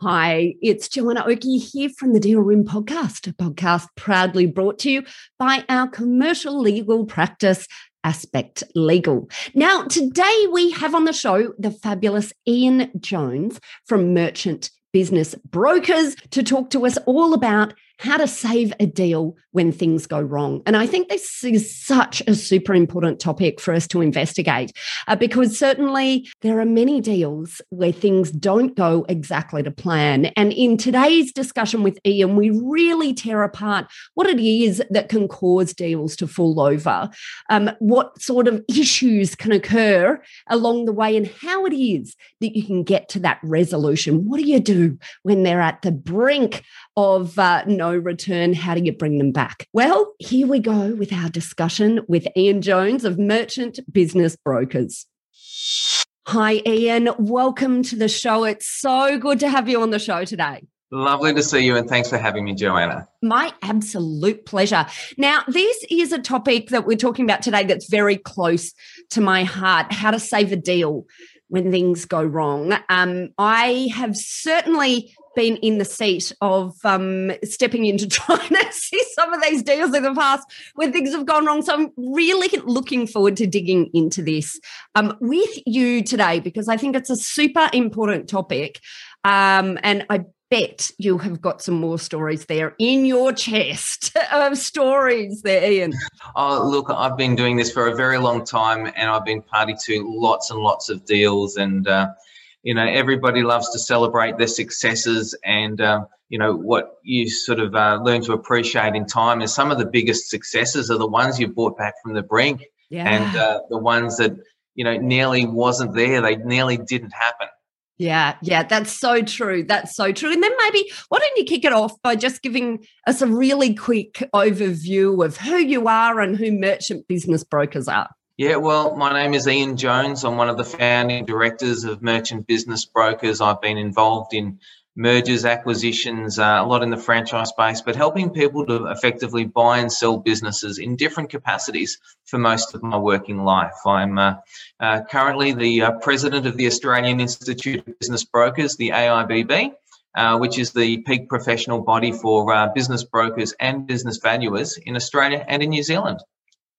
Hi, it's Joanna Oakey here from the Deal Room Podcast, a podcast proudly brought to you by our commercial legal practice, Aspect Legal. Now, today we have on the show the fabulous Ian Jones from Merchant Business Brokers to talk to us all about how to save a deal when things go wrong. And I think this is such a super important topic for us to investigate uh, because certainly there are many deals where things don't go exactly to plan. And in today's discussion with Ian, we really tear apart what it is that can cause deals to fall over, um, what sort of issues can occur along the way, and how it is that you can get to that resolution. What do you do when they're at the brink of uh, no return? How do you bring them back? Well, here we go with our discussion with Ian Jones of Merchant Business Brokers. Hi, Ian. Welcome to the show. It's so good to have you on the show today. Lovely to see you, and thanks for having me, Joanna. My absolute pleasure. Now, this is a topic that we're talking about today that's very close to my heart how to save a deal when things go wrong. Um, I have certainly been in the seat of um, stepping into trying to see some of these deals in the past where things have gone wrong. So I'm really looking forward to digging into this um, with you today because I think it's a super important topic. Um, and I bet you have got some more stories there in your chest of stories there, Ian. Oh, look, I've been doing this for a very long time, and I've been party to lots and lots of deals, and uh, you know, everybody loves to celebrate their successes, and uh, you know what you sort of uh, learn to appreciate in time is some of the biggest successes are the ones you brought back from the brink, Yeah. and uh, the ones that you know nearly wasn't there, they nearly didn't happen. Yeah, yeah, that's so true. That's so true. And then maybe why don't you kick it off by just giving us a really quick overview of who you are and who merchant business brokers are? Yeah, well, my name is Ian Jones. I'm one of the founding directors of Merchant Business Brokers. I've been involved in mergers, acquisitions, uh, a lot in the franchise space, but helping people to effectively buy and sell businesses in different capacities for most of my working life. I'm uh, uh, currently the uh, president of the Australian Institute of Business Brokers, the AIBB. Uh, which is the peak professional body for uh, business brokers and business valuers in Australia and in New Zealand.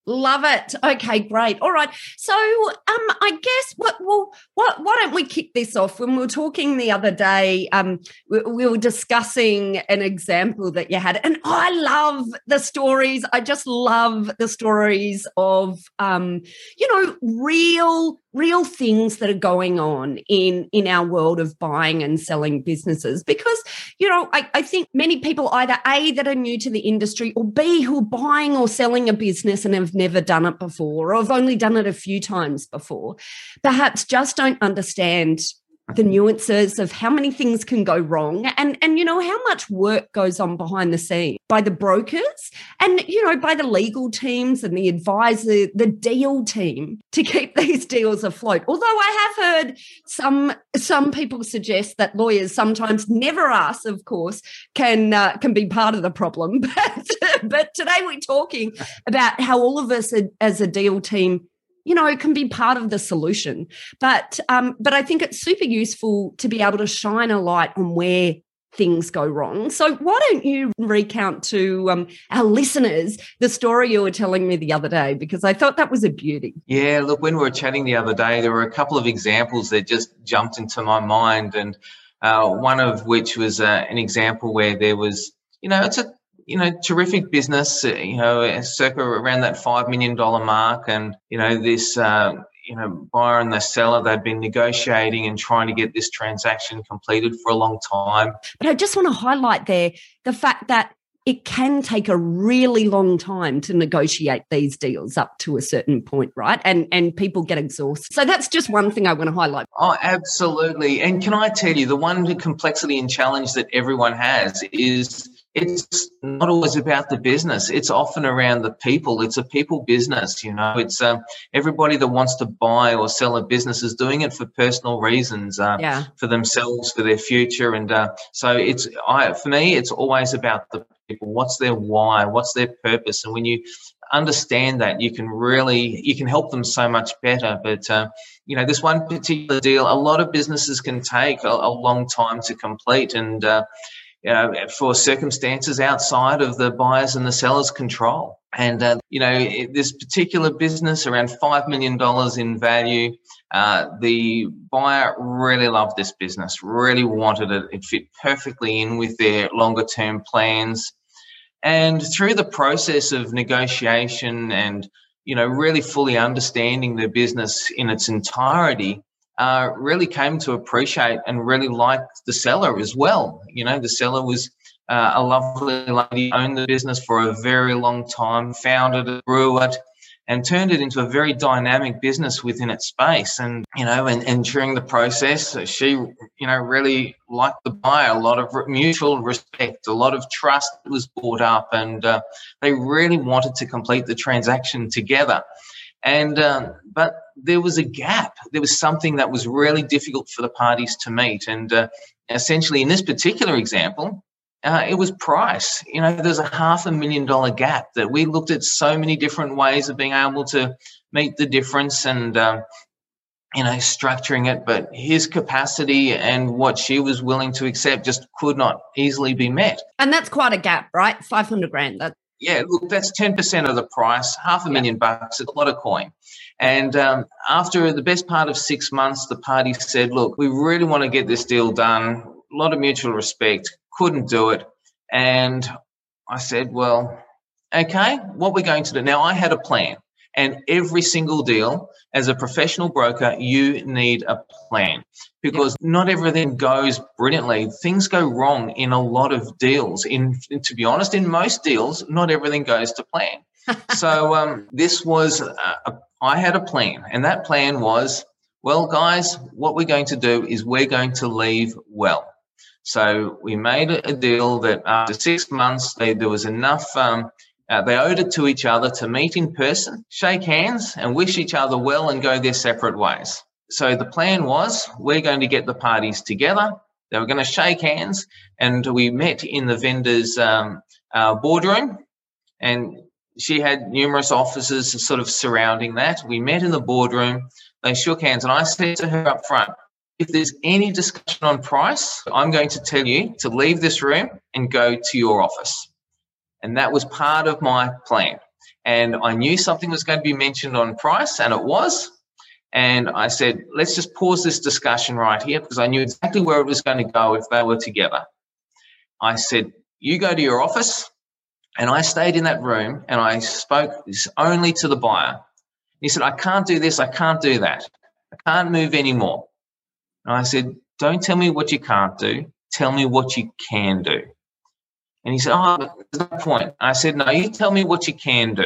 Love it. Okay, great. All right. So, um, I guess what well, what why don't we kick this off? When we were talking the other day, um, we, we were discussing an example that you had, and I love the stories. I just love the stories of, um, you know, real real things that are going on in in our world of buying and selling businesses because you know I, I think many people either a that are new to the industry or b who are buying or selling a business and have never done it before or have only done it a few times before. Perhaps just don't understand the nuances of how many things can go wrong and and you know how much work goes on behind the scenes by the brokers and you know by the legal teams and the advisor the deal team to keep these deals afloat. Although i have heard some some people suggest that lawyers sometimes never us of course can uh, can be part of the problem. But but today we're talking about how all of us as a deal team you know, it can be part of the solution. But um, but I think it's super useful to be able to shine a light on where things go wrong. So why don't you recount to um, our listeners the story you were telling me the other day? Because I thought that was a beauty. Yeah, look, when we were chatting the other day, there were a couple of examples that just jumped into my mind, and uh, one of which was uh, an example where there was, you know, it's a you know, terrific business, uh, you know, circa around that $5 million mark. And, you know, this, uh, you know, buyer and the seller, they'd been negotiating and trying to get this transaction completed for a long time. But I just want to highlight there the fact that it can take a really long time to negotiate these deals up to a certain point, right? And and people get exhausted. So that's just one thing I want to highlight. Oh, absolutely. And can I tell you, the one complexity and challenge that everyone has is it's not always about the business. It's often around the people. It's a people business, you know. It's um, everybody that wants to buy or sell a business is doing it for personal reasons, uh, yeah. for themselves, for their future, and uh, so it's I for me, it's always about the people. What's their why? What's their purpose? And when you understand that, you can really you can help them so much better. But uh, you know, this one particular deal, a lot of businesses can take a, a long time to complete, and uh, you know, for circumstances outside of the buyers and the sellers' control. And, uh, you know, this particular business, around $5 million in value, uh, the buyer really loved this business, really wanted it. It fit perfectly in with their longer term plans. And through the process of negotiation and, you know, really fully understanding the business in its entirety, uh, really came to appreciate and really like the seller as well. You know, the seller was uh, a lovely lady, owned the business for a very long time, founded it, grew it, and turned it into a very dynamic business within its space. And, you know, and, and during the process, she, you know, really liked the buyer, a lot of mutual respect, a lot of trust was brought up, and uh, they really wanted to complete the transaction together. And um, but there was a gap. There was something that was really difficult for the parties to meet. And uh, essentially, in this particular example, uh, it was price. You know, there's a half a million dollar gap that we looked at so many different ways of being able to meet the difference and. Um, you know, structuring it, but his capacity and what she was willing to accept just could not easily be met. And that's quite a gap, right? 500 grand. That, yeah, look, that's 10% of the price, half a million bucks, it's a lot of coin. And um, after the best part of six months, the party said, look, we really want to get this deal done. A lot of mutual respect, couldn't do it. And I said, well, okay, what we're going to do. Now, I had a plan. And every single deal, as a professional broker, you need a plan because not everything goes brilliantly. Things go wrong in a lot of deals. In, to be honest, in most deals, not everything goes to plan. so um, this was a, a, I had a plan, and that plan was, well, guys, what we're going to do is we're going to leave well. So we made a deal that after six months, they, there was enough um, uh, they owed it to each other to meet in person, shake hands, and wish each other well and go their separate ways. So the plan was we're going to get the parties together. They were going to shake hands, and we met in the vendor's um, uh, boardroom. And she had numerous officers sort of surrounding that. We met in the boardroom. They shook hands, and I said to her up front, if there's any discussion on price, I'm going to tell you to leave this room and go to your office. And that was part of my plan. And I knew something was going to be mentioned on price, and it was. And I said, let's just pause this discussion right here because I knew exactly where it was going to go if they were together. I said, you go to your office. And I stayed in that room and I spoke only to the buyer. He said, I can't do this. I can't do that. I can't move anymore. And I said, don't tell me what you can't do. Tell me what you can do. And he said, Oh, there's no point. I said, No, you tell me what you can do.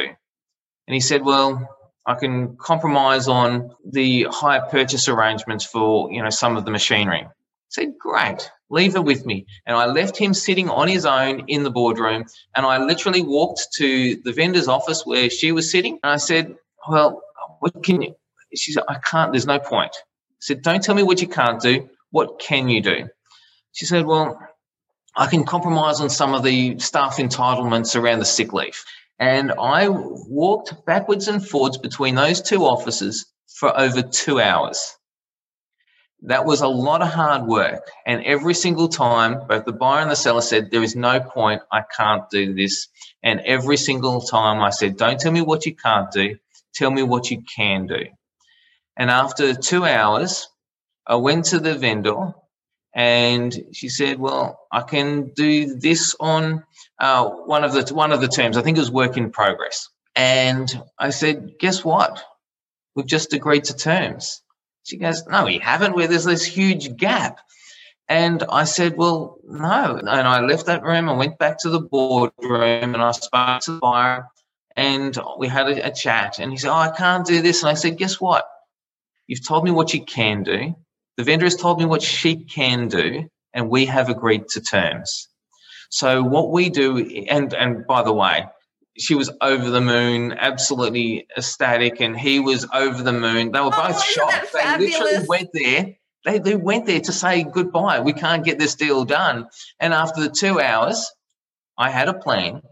And he said, Well, I can compromise on the hire purchase arrangements for, you know, some of the machinery. I said, Great, leave it with me. And I left him sitting on his own in the boardroom. And I literally walked to the vendor's office where she was sitting. And I said, Well, what can you? She said, I can't, there's no point. I said, Don't tell me what you can't do. What can you do? She said, Well, I can compromise on some of the staff entitlements around the sick leave. And I walked backwards and forwards between those two offices for over two hours. That was a lot of hard work. And every single time, both the buyer and the seller said, There is no point, I can't do this. And every single time I said, Don't tell me what you can't do, tell me what you can do. And after two hours, I went to the vendor and she said, "Well, I can do this on uh, one of the one of the terms. I think it was work in progress." And I said, "Guess what? We've just agreed to terms." She goes, "No, we haven't. Where there's this huge gap." And I said, "Well, no." And I left that room. I went back to the boardroom and I spoke to the buyer, and we had a, a chat. And he said, "Oh, I can't do this." And I said, "Guess what? You've told me what you can do." The vendor has told me what she can do, and we have agreed to terms. So what we do, and and by the way, she was over the moon, absolutely ecstatic, and he was over the moon. They were Oh, both shocked. They literally went there. They, they went there to say goodbye. We can't get this deal done. And after the two hours, I had a plan.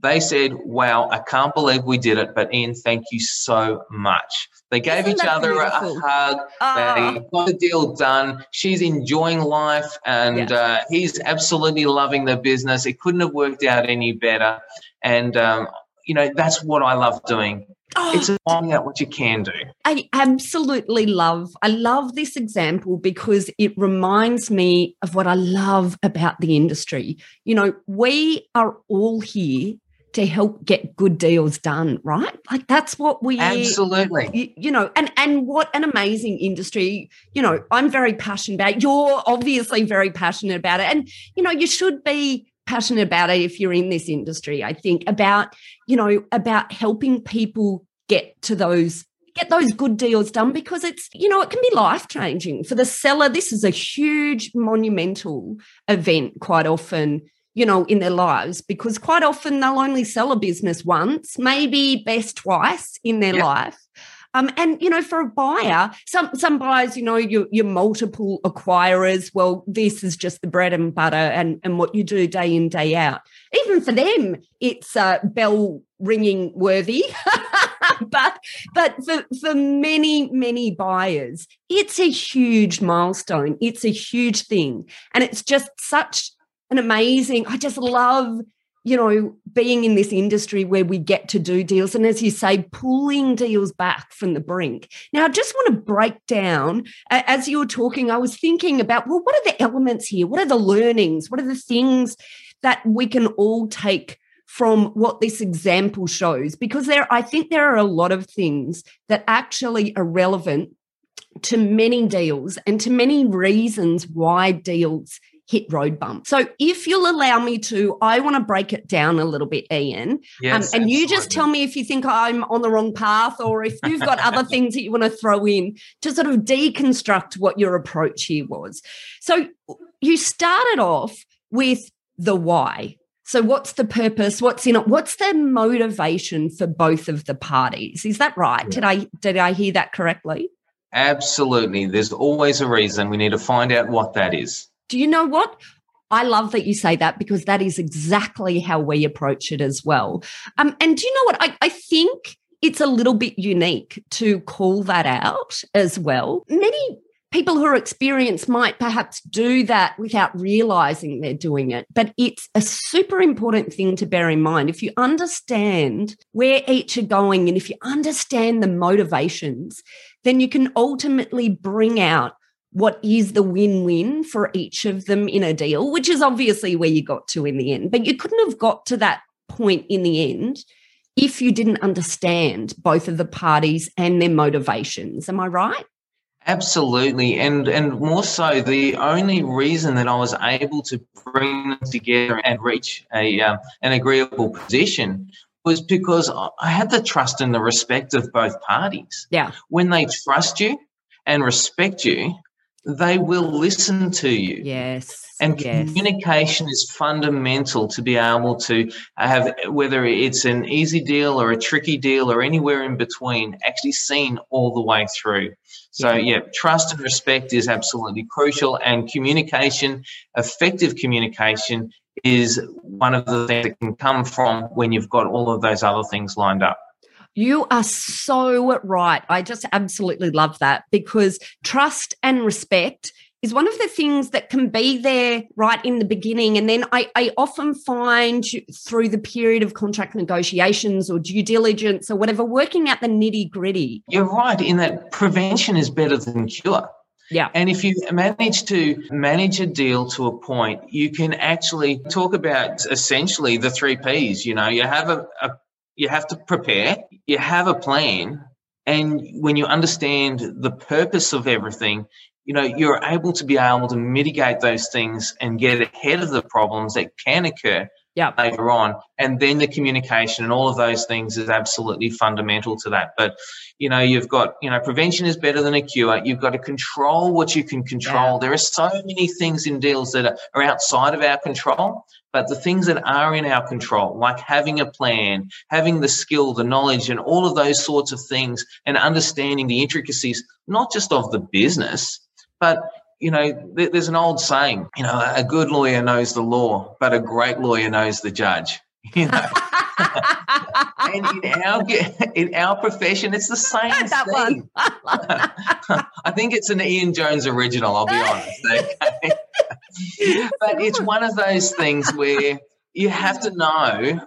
They said, Wow, I can't believe we did it. But Ian, thank you so much. They gave Isn't each other a, beautiful? a hug. Ah. They got the deal done. She's enjoying life and uh, he's absolutely loving the business. It couldn't have worked out any better. And, um, you know, that's what I love doing. Oh, It's finding out what you can do. I absolutely love. I love this example because it reminds me of what I love about the industry. You know, we are all here to help get good deals done, right? Like that's what we Absolutely. you, you know and and what an amazing industry you know i'm very passionate about it. you're obviously very passionate about it and you know you should be passionate about it if you're in this industry i think about you know about helping people get to those get those good deals done because it's you know it can be life changing for the seller this is a huge monumental event quite often you know in their lives because quite often they'll only sell a business once maybe best twice in their Yep. life um, and you know, for a buyer, some some buyers, you know, you're, you're multiple acquirers. Well, this is just the bread and butter, and and what you do day in day out. Even for them, it's uh, bell ringing worthy. but but for for many many buyers, it's a huge milestone. It's a huge thing, and it's just such an amazing. I just love you know, being in this industry where we get to do deals and, as you say, pulling deals back from the brink. Now, I just want to break down, as you were talking, I was thinking about, well, what are the elements here? What are the learnings? What are the things that we can all take? From what this example shows, because there, I think there are a lot of things that actually are relevant to many deals and to many reasons why deals hit road bumps. So if you'll allow me to, I want to break it down a little bit, Ian. Yes, um, and you just tell me if you think I'm on the wrong path or if you've got other things that you want to throw in to sort of deconstruct what your approach here was. So you started off with the why. So what's the purpose? What's in it? What's the motivation for both of the parties? Is that right? Did I did I hear that correctly? Absolutely. There's always a reason. We need to find out what that is. Do you know what? I love that you say that because that is exactly how we approach it as well. Um, and do you know what? I, I think it's a little bit unique to call that out as well. Many people who are experienced might perhaps do that without realizing they're doing it, but it's a super important thing to bear in mind. If you understand where each are going and if you understand the motivations, then you can ultimately bring out what is the win-win for each of them in a deal, which is obviously where you got to in the end. But you couldn't have got to that point in the end if you didn't understand both of the parties and their motivations. Am I right? Absolutely, and and more so, the only reason that I was able to bring them together and reach a um, an agreeable position was because I- I had the trust and the respect of both parties. Yeah. When they trust you and respect you, they will listen to you. Yes. And yes. communication is fundamental to be able to have, whether it's an easy deal or a tricky deal or anywhere in between, actually seen all the way through. So, yeah, trust and respect is absolutely crucial. And communication, effective communication, is one of the things that can come from when you've got all of those other things lined up. You are so right. I just absolutely love that because trust and respect is one of the things that can be there right in the beginning. And then I, I often find through the period of contract negotiations or due diligence or whatever, working out the nitty gritty. You're right in that prevention is better than cure. Yeah. And if you manage to manage a deal to a point, you can actually talk about essentially the three P's. You know, you have a, a you have to prepare, you have a plan, and when you understand the purpose of everything, you know, you're able to be able to mitigate those things and get ahead of the problems that can occur yeah. later on. And then the communication and all of those things is absolutely fundamental to that. But, you know, you've got, you know, prevention is better than a cure. You've got to control what you can control. Yeah. There are so many things in deals that are, are outside of our control. But the things that are in our control, like having a plan, having the skill, the knowledge, and all of those sorts of things, and understanding the intricacies, not just of the business, but you know, there's an old saying, you know, a good lawyer knows the law, but a great lawyer knows the judge. You know. and in our in our profession, it's the same thing. I think it's an Ian Jones original. I'll be honest. Okay? but it's one of those things where you have to know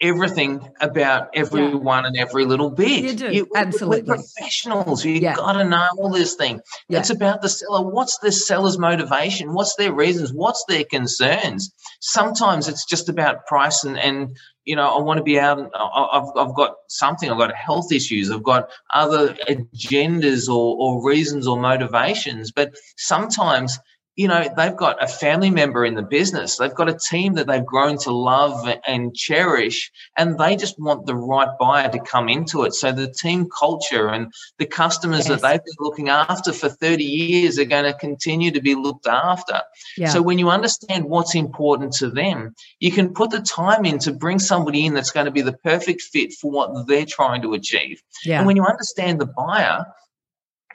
everything about everyone yeah. and every little bit. You do. You, Absolutely. We're professionals. You've yeah. got to know all this thing. Yeah. It's about the seller. What's the seller's motivation? What's their reasons? What's their concerns? Sometimes it's just about price and, and you know, I want to be out. I've, I've got something. I've got health issues. I've got other agendas or, or reasons or motivations. But sometimes you know, they've got a family member in the business. They've got a team that they've grown to love and cherish, and they just want the right buyer to come into it. So the team culture and the customers yes. that they've been looking after for 30 years are going to continue to be looked after. Yeah. So when you understand what's important to them, you can put the time in to bring somebody in that's going to be the perfect fit for what they're trying to achieve. Yeah. And when you understand the buyer,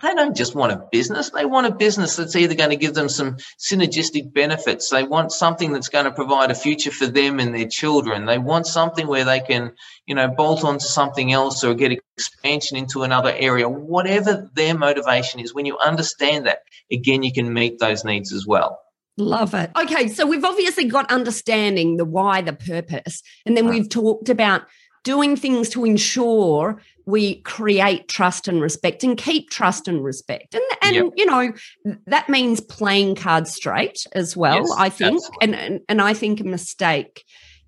they don't just want a business. They want a business that's either going to give them some synergistic benefits. They want something that's going to provide a future for them and their children. They want something where they can, you know, bolt onto something else or get expansion into another area. Whatever their motivation is, when you understand that, again, you can meet those needs as well. Love it. Okay, so we've obviously got understanding the why, the purpose, and then we've talked about doing things to ensure we create trust and respect and keep trust and respect. And and yep. you know, that means playing cards straight as well, yes, I think. And, and and I think a mistake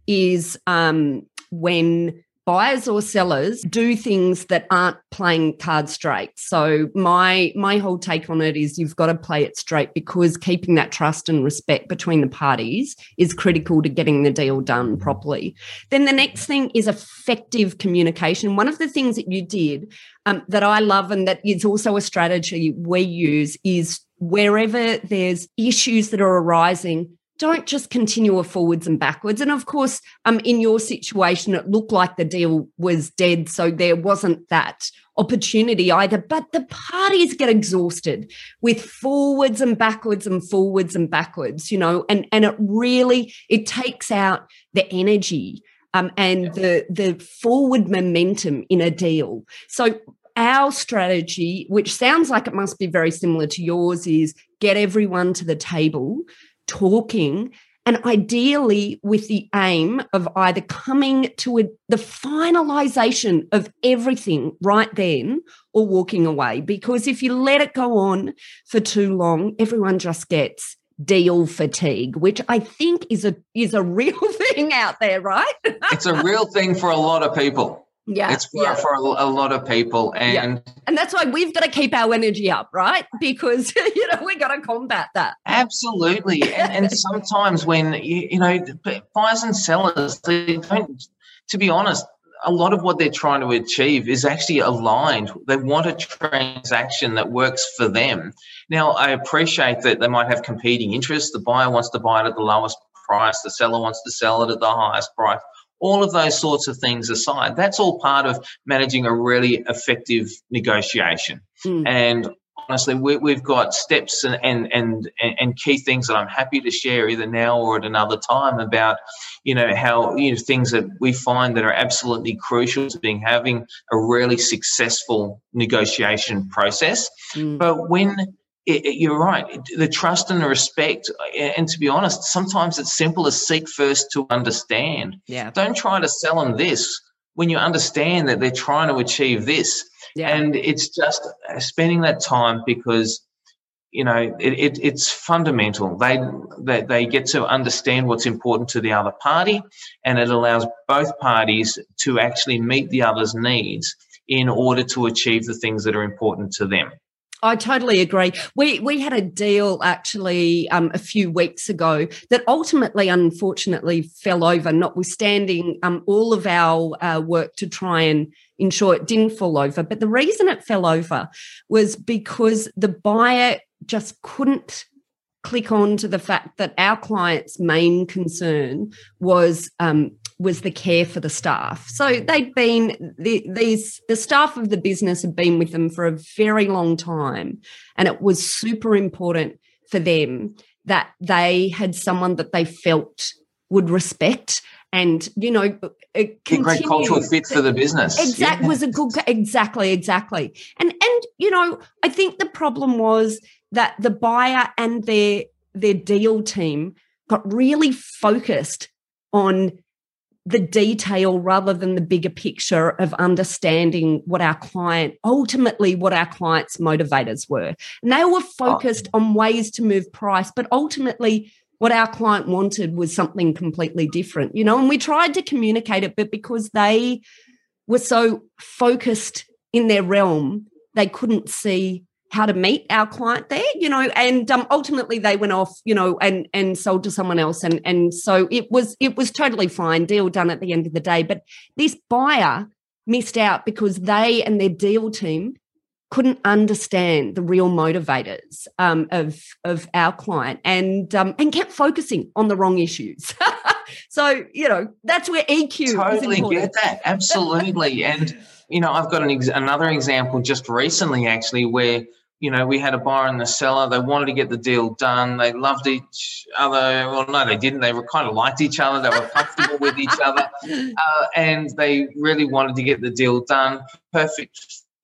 is um when buyers or sellers do things that aren't playing cards straight. So my my whole take on it is you've got to play it straight because keeping that trust and respect between the parties is critical to getting the deal done properly. Then the next thing is effective communication. One of the things that you did um, that I love and that is also a strategy we use is wherever there's issues that are arising don't just continue forwards and backwards. And of course, um, in your situation, it looked like the deal was dead, so there wasn't that opportunity either. But the parties get exhausted with forwards and backwards and forwards and backwards, you know, and and it really it takes out the energy um, and the the forward momentum in a deal. So our strategy, which sounds like it must be very similar to yours, is get everyone to the table talking and ideally with the aim of either coming to a, the finalization of everything right then or walking away. Because if you let it go on for too long everyone just gets deal fatigue which i think is a is a real thing out there right? It's a real thing for a lot of people yeah. It's for, yeah. for a, a, lot of people. And yeah. and that's why we've got to keep our energy up, right? Because, you know, we've got to combat that. Absolutely. and, and sometimes when, you, you know, buyers and sellers, they don't, to be honest, a lot of what they're trying to achieve is actually aligned. They want a transaction that works for them. Now, I appreciate that they might have competing interests. The buyer wants to buy it at the lowest price, the seller wants to sell it at the highest price all of those sorts of things aside, that's all part of managing a really effective negotiation. Mm. And honestly, we, have got steps and, and, and, and key things that I'm happy to share either now or at another time about, you know, how, you know, things that we find that are absolutely crucial to being having a really successful negotiation process. Mm. But when it, it, you're right. The trust and the respect, and to be honest, sometimes it's simple as seek first to understand. Yeah. Don't try to sell them this when you understand that they're trying to achieve this. Yeah. And it's just spending that time because you know it, it, it's fundamental. They, they they get to understand what's important to the other party, and it allows both parties to actually meet the other's needs in order to achieve the things that are important to them. I totally agree. We we had a deal actually um, a few weeks ago that ultimately, unfortunately, fell over. Notwithstanding um, all of our uh, work to try and ensure it didn't fall over, but the reason it fell over was because the buyer just couldn't click on to the fact that our client's main concern was um, was the care for the staff. So they'd been the, these the staff of the business had been with them for a very long time, and it was super important for them that they had someone that they felt would respect and you know uh, a great cultural fit for the business exactly yeah. was a good exactly exactly and and you know i think the problem was that the buyer and their their deal team got really focused on the detail rather than the bigger picture of understanding what our client ultimately what our clients motivators were and they were oh. focused oh. on ways to move price but ultimately what our client wanted was something completely different you know and we tried to communicate it but because they were so focused in their realm they couldn't see how to meet our client there, you know, and um, ultimately they went off, you know, and and sold to someone else, and and so it was it was totally fine, deal done at the end of the day. But this buyer missed out because they and their deal team couldn't understand the real motivators um, of of our client, and um, and kept focusing on the wrong issues. so you know that's where EQ totally get that absolutely, and you know I've got an ex- another example just recently actually where you know, we had a buyer and the seller. They wanted to get the deal done. They loved each other. Well, no, they didn't. They were kind of liked each other. They were comfortable with each other, uh, and they really wanted to get the deal done. Perfect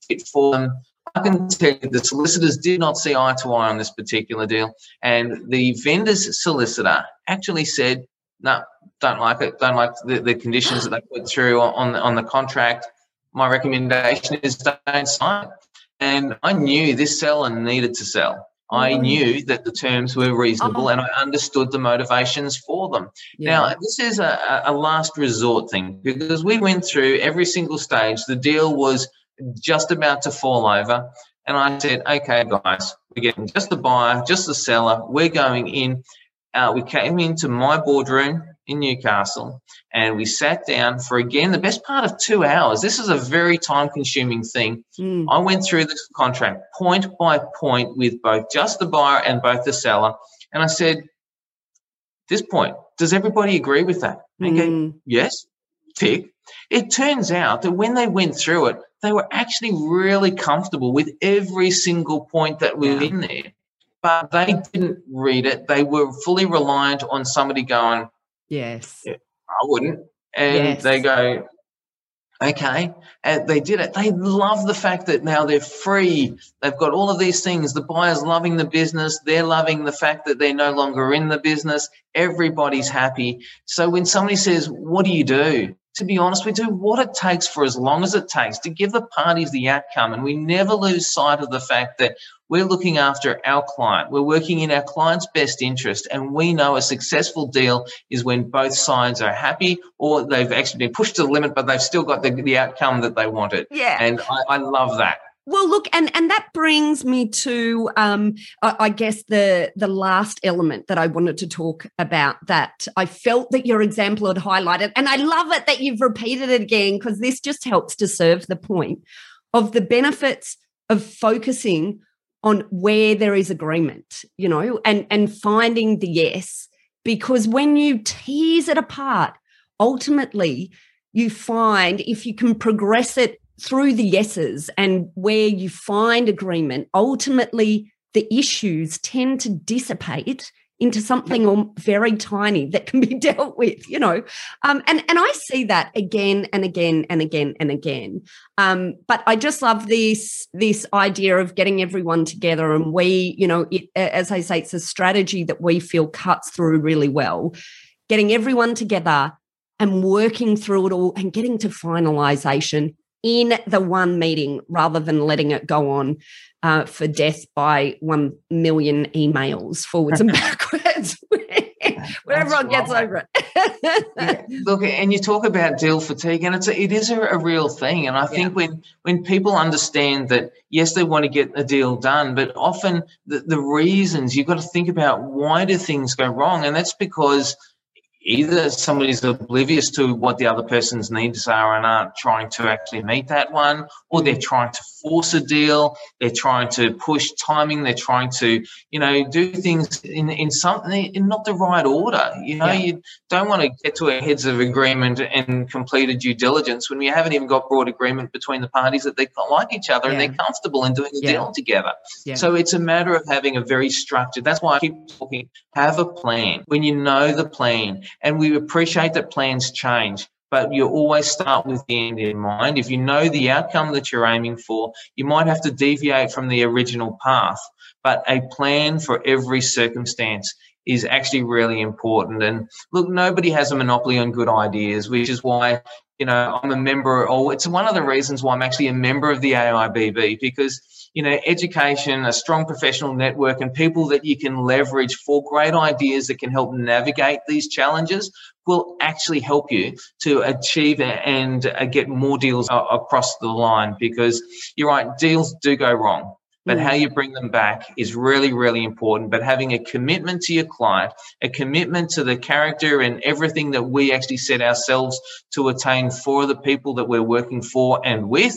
fit for them. I can tell you the solicitors did not see eye to eye on this particular deal, and the vendor's solicitor actually said, "No, don't like it. Don't like the, the conditions that they put through on on the contract. My recommendation is don't sign." And I knew this seller needed to sell. I mm. knew that the terms were reasonable oh. and I understood the motivations for them. Yeah. Now, this is a, a last resort thing because we went through every single stage. The deal was just about to fall over. And I said, okay, guys, we're getting just the buyer, just the seller. We're going in. Uh, we came into my boardroom in Newcastle and we sat down for again the best part of two hours. This is a very time consuming thing. Mm. I went through this contract point by point with both just the buyer and both the seller. And I said, this point, does everybody agree with that? Okay, mm. yes, tick. It turns out that when they went through it, they were actually really comfortable with every single point that was in there. But they didn't read it. They were fully reliant on somebody going, Yes. Yeah, I wouldn't. And yes. they go, okay. And they did it. They love the fact that now they're free. They've got all of these things. The buyer's loving the business. They're loving the fact that they're no longer in the business. Everybody's happy. So when somebody says, what do you do? To be honest, we do what it takes for as long as it takes to give the parties the outcome. And we never lose sight of the fact that we're looking after our client. We're working in our client's best interest. And we know a successful deal is when both sides are happy or they've actually been pushed to the limit, but they've still got the, the outcome that they wanted. Yeah. And I, I love that. Well, look, and and that brings me to, um, I, I, guess the the last element that I wanted to talk about. That I felt that your example had highlighted, and I love it that you've repeated it again because this just helps to serve the point of the benefits of focusing on where there is agreement, you know, and and finding the yes. Because when you tease it apart, ultimately you find if you can progress it through the yeses and where you find agreement, ultimately the issues tend to dissipate into something very tiny that can be dealt with, you know. Um, and and I see that again and again and again and again. Um, but I just love this this idea of getting everyone together, and we, you know, it, as I say, it's a strategy that we feel cuts through really well. Getting everyone together and working through it all and getting to finalization in the one meeting rather than letting it go on uh, for death by one million emails forwards and backwards. where everyone right. gets over it. yeah. Look, and you talk about deal fatigue, and it's a, it is a, a real thing. And I think yeah. when when people understand that, yes, they want to get a deal done, but often the, the reasons you've got to think about why do things go wrong, and that's because either somebody's oblivious to what the other person's needs are and aren't trying to actually meet that one, or they're mm. trying to force a deal, they're trying to push timing, they're trying to, you know, do things in, in something in not the right order. You know, yeah. you don't want to get to a heads of agreement and complete a due diligence when we haven't even got broad agreement between the parties that they like each other yeah. and they're comfortable in doing a yeah. deal together. So it's a matter of having a very structured, that's why I keep talking, have a plan. When you know the plan, and we appreciate that plans change but you always start with the end in mind. If you know the outcome that you're aiming for, you might have to deviate from the original path, but a plan for every circumstance is actually really important. And look, nobody has a monopoly on good ideas, which is why, you know, I'm a member, or it's one of the reasons why I'm actually a member of the AIBB because you know, education, a strong professional network, and people that you can leverage for great ideas that can help navigate these challenges will actually help you to achieve and uh, get more deals across the line because you're right, deals do go wrong. But how you bring them back is really, really important. But having a commitment to your client, a commitment to the character and everything that we actually set ourselves to attain for the people that we're working for and with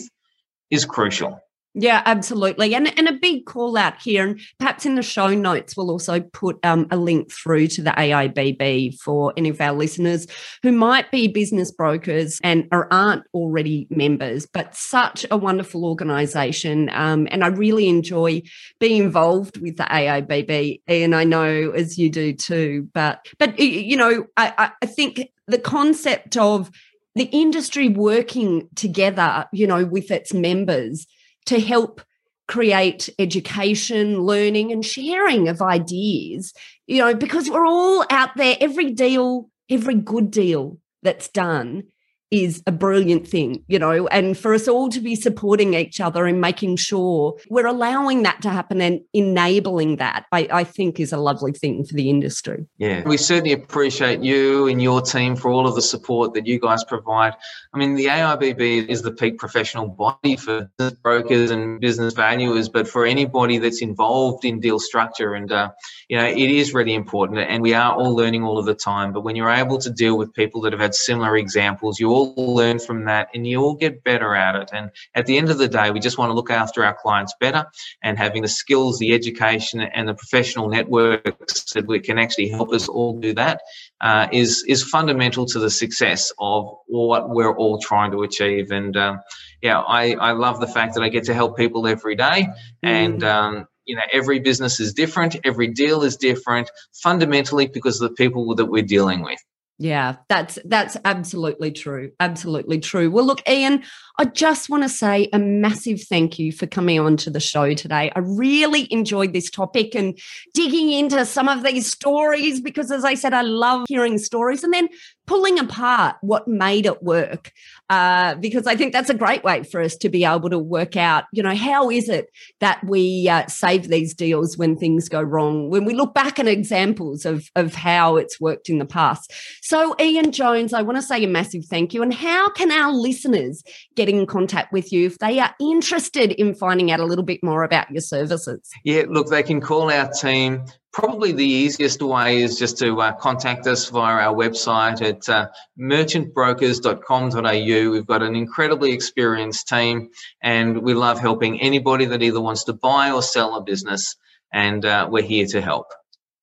is crucial. Yeah, absolutely. And and a big call out here, and perhaps in the show notes, we'll also put um, a link through to the AIBB for any of our listeners who might be business brokers and or aren't already members, but such a wonderful organisation. Um, and I really enjoy being involved with the AIBB, and I know as you do too. But but you know, I, I think the concept of the industry working together, you know, with its members to help create education, learning, and sharing of ideas, you know, because we're all out there, every deal, every good deal that's done is a brilliant thing, you know, and for us all to be supporting each other and making sure we're allowing that to happen and enabling that, I, I, think is a lovely thing for the industry. Yeah, we certainly appreciate you and your team for all of the support that you guys provide. I mean, the AIBB is the peak professional body for brokers and business valuers, but for anybody that's involved in deal structure, and, uh, you know, it is really important. And we are all learning all of the time. But when you're able to deal with people that have had similar examples, you all learn from that and you all get better at it. And at the end of the day, we just want to look after our clients better and having the skills, the education, and the professional networks that we can actually help us all do that uh, is is fundamental to the success of what we're all trying to achieve. And um, yeah, I, I love the fact that I get to help people every day. And mm. um, you know, every business is different, every deal is different, fundamentally because of the people that we're dealing with. Yeah, that's that's absolutely true. Absolutely true. Well, look, Ian, I just want to say a massive thank you for coming on to the show today. I really enjoyed this topic and digging into some of these stories because, as I said, I love hearing stories and then pulling apart what made it work. Uh, because I think that's a great way for us to be able to work out, you know, how is it that we uh, save these deals when things go wrong? When we look back at examples of of how it's worked in the past. So, Ian Jones, I want to say a massive thank you. And how can our listeners get in contact with you if they are interested in finding out a little bit more about your services? Yeah, look, they can call our team Probably the easiest way is just to uh, contact us via our website at uh, merchantbrokers.com.au. We've got an incredibly experienced team and we love helping anybody that either wants to buy or sell a business, and uh, we're here to help.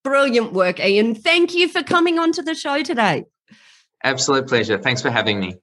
Brilliant work, Ian. Thank you for coming onto the show today. Absolute pleasure. Thanks for having me.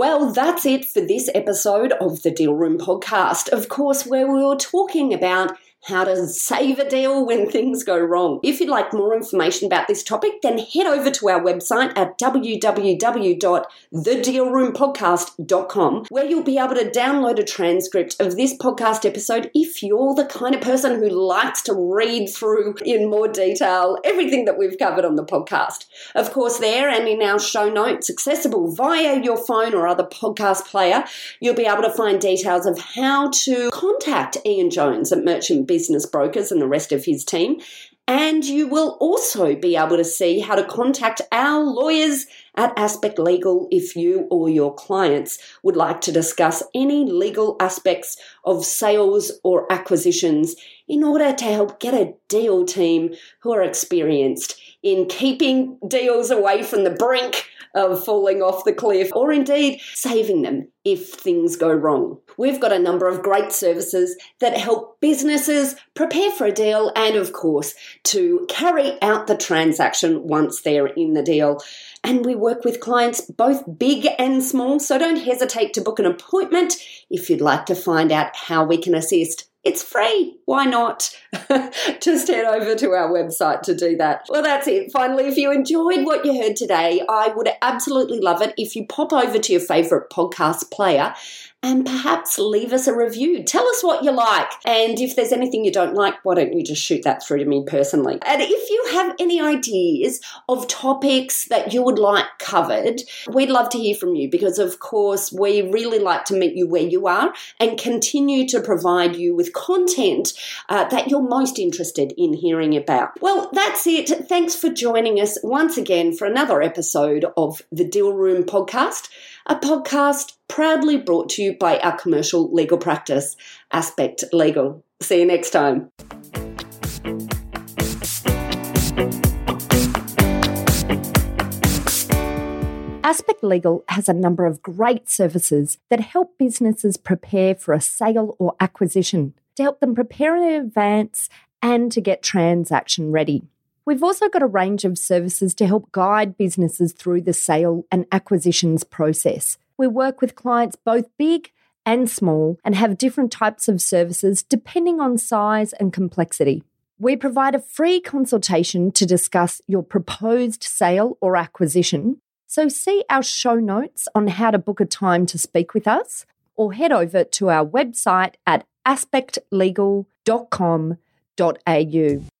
Well, that's it for this episode of the Deal Room podcast. Of course, where we were talking about how to save a deal when things go wrong. If you'd like more information about this topic, then head over to our website at www.thedealroompodcast.com, where you'll be able to download a transcript of this podcast episode if you're the kind of person who likes to read through in more detail everything that we've covered on the podcast. Of course, there and in our show notes, accessible via your phone or other podcast player, you'll be able to find details of how to contact Ian Jones at Merchant business brokers and the rest of his team. And you will also be able to see how to contact our lawyers at Aspect Legal if you or your clients would like to discuss any legal aspects of sales or acquisitions in order to help get a deal team who are experienced in keeping deals away from the brink of falling off the cliff or indeed saving them if things go wrong. We've got a number of great services that help businesses prepare for a deal and, of course, to carry out the transaction once they're in the deal. And we work with clients both big and small, so don't hesitate to book an appointment if you'd like to find out how we can assist. It's free. Why not? Just head over to our website to do that. Well, that's it. Finally, if you enjoyed what you heard today, I would absolutely love it if you pop over to your favourite podcast player and perhaps leave us a review. Tell us what you like. And if there's anything you don't like, why don't you just shoot that through to me personally? And if you have any ideas of topics that you would like covered, we'd love to hear from you because, of course, we really like to meet you where you are and continue to provide you with content uh, that you're most interested in hearing about. Well, that's it. Thanks for joining us once again for another episode of the Deal Room podcast a podcast proudly brought to you by our commercial legal practice, Aspect Legal. See you next time. Aspect Legal has a number of great services that help businesses prepare for a sale or acquisition, to help them prepare in advance and to get transaction ready. We've also got a range of services to help guide businesses through the sale and acquisitions process. We work with clients both big and small and have different types of services depending on size and complexity. We provide a free consultation to discuss your proposed sale or acquisition. So, see our show notes on how to book a time to speak with us, or head over to our website at aspectlegal.com.au.